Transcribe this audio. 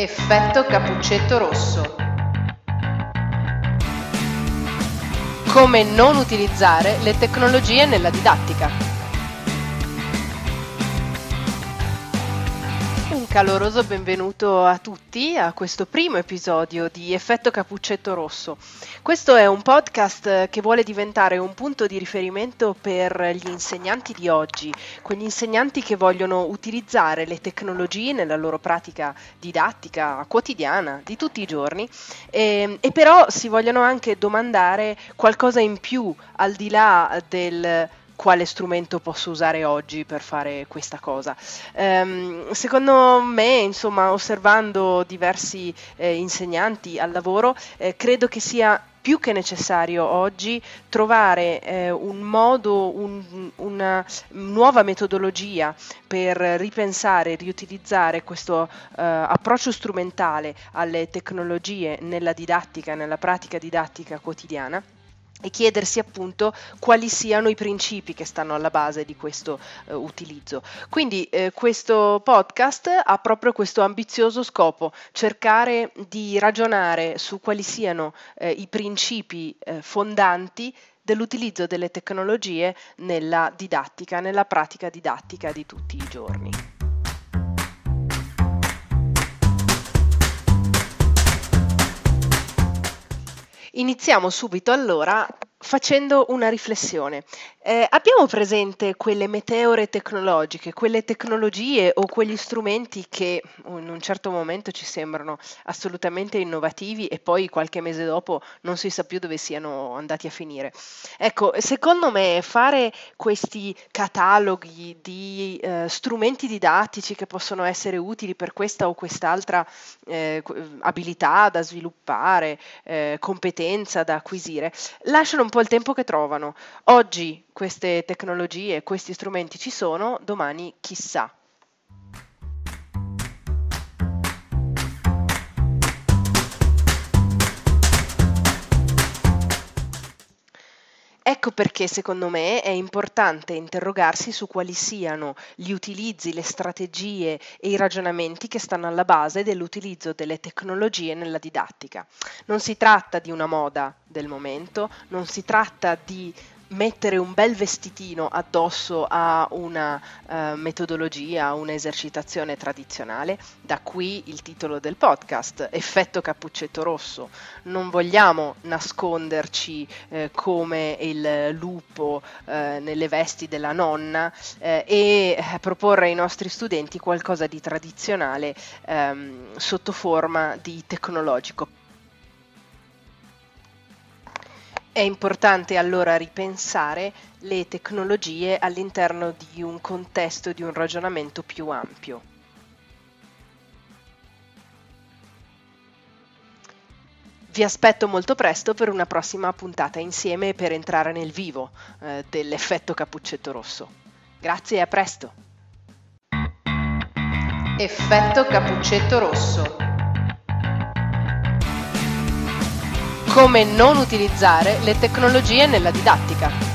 Effetto cappuccetto rosso. Come non utilizzare le tecnologie nella didattica. Caloroso benvenuto a tutti a questo primo episodio di Effetto Cappuccetto Rosso. Questo è un podcast che vuole diventare un punto di riferimento per gli insegnanti di oggi, quegli insegnanti che vogliono utilizzare le tecnologie nella loro pratica didattica quotidiana di tutti i giorni e, e però si vogliono anche domandare qualcosa in più al di là del quale strumento posso usare oggi per fare questa cosa. Um, secondo me, insomma, osservando diversi eh, insegnanti al lavoro, eh, credo che sia più che necessario oggi trovare eh, un modo, un, una nuova metodologia per ripensare riutilizzare questo eh, approccio strumentale alle tecnologie nella didattica, nella pratica didattica quotidiana e chiedersi appunto quali siano i principi che stanno alla base di questo eh, utilizzo. Quindi eh, questo podcast ha proprio questo ambizioso scopo, cercare di ragionare su quali siano eh, i principi eh, fondanti dell'utilizzo delle tecnologie nella didattica, nella pratica didattica di tutti i giorni. Iniziamo subito allora facendo una riflessione. Eh, abbiamo presente quelle meteore tecnologiche, quelle tecnologie o quegli strumenti che in un certo momento ci sembrano assolutamente innovativi e poi qualche mese dopo non si sa più dove siano andati a finire. Ecco, secondo me fare questi cataloghi di eh, strumenti didattici che possono essere utili per questa o quest'altra eh, abilità da sviluppare, eh, competenza da acquisire, lasciano un po' il tempo che trovano. Oggi queste tecnologie, questi strumenti ci sono, domani chissà. Ecco perché secondo me è importante interrogarsi su quali siano gli utilizzi, le strategie e i ragionamenti che stanno alla base dell'utilizzo delle tecnologie nella didattica. Non si tratta di una moda del momento, non si tratta di mettere un bel vestitino addosso a una uh, metodologia, a un'esercitazione tradizionale, da qui il titolo del podcast, effetto cappuccetto rosso. Non vogliamo nasconderci eh, come il lupo eh, nelle vesti della nonna eh, e proporre ai nostri studenti qualcosa di tradizionale ehm, sotto forma di tecnologico È importante allora ripensare le tecnologie all'interno di un contesto, di un ragionamento più ampio. Vi aspetto molto presto per una prossima puntata insieme per entrare nel vivo eh, dell'effetto cappuccetto rosso. Grazie e a presto. Effetto cappuccetto rosso. Come non utilizzare le tecnologie nella didattica.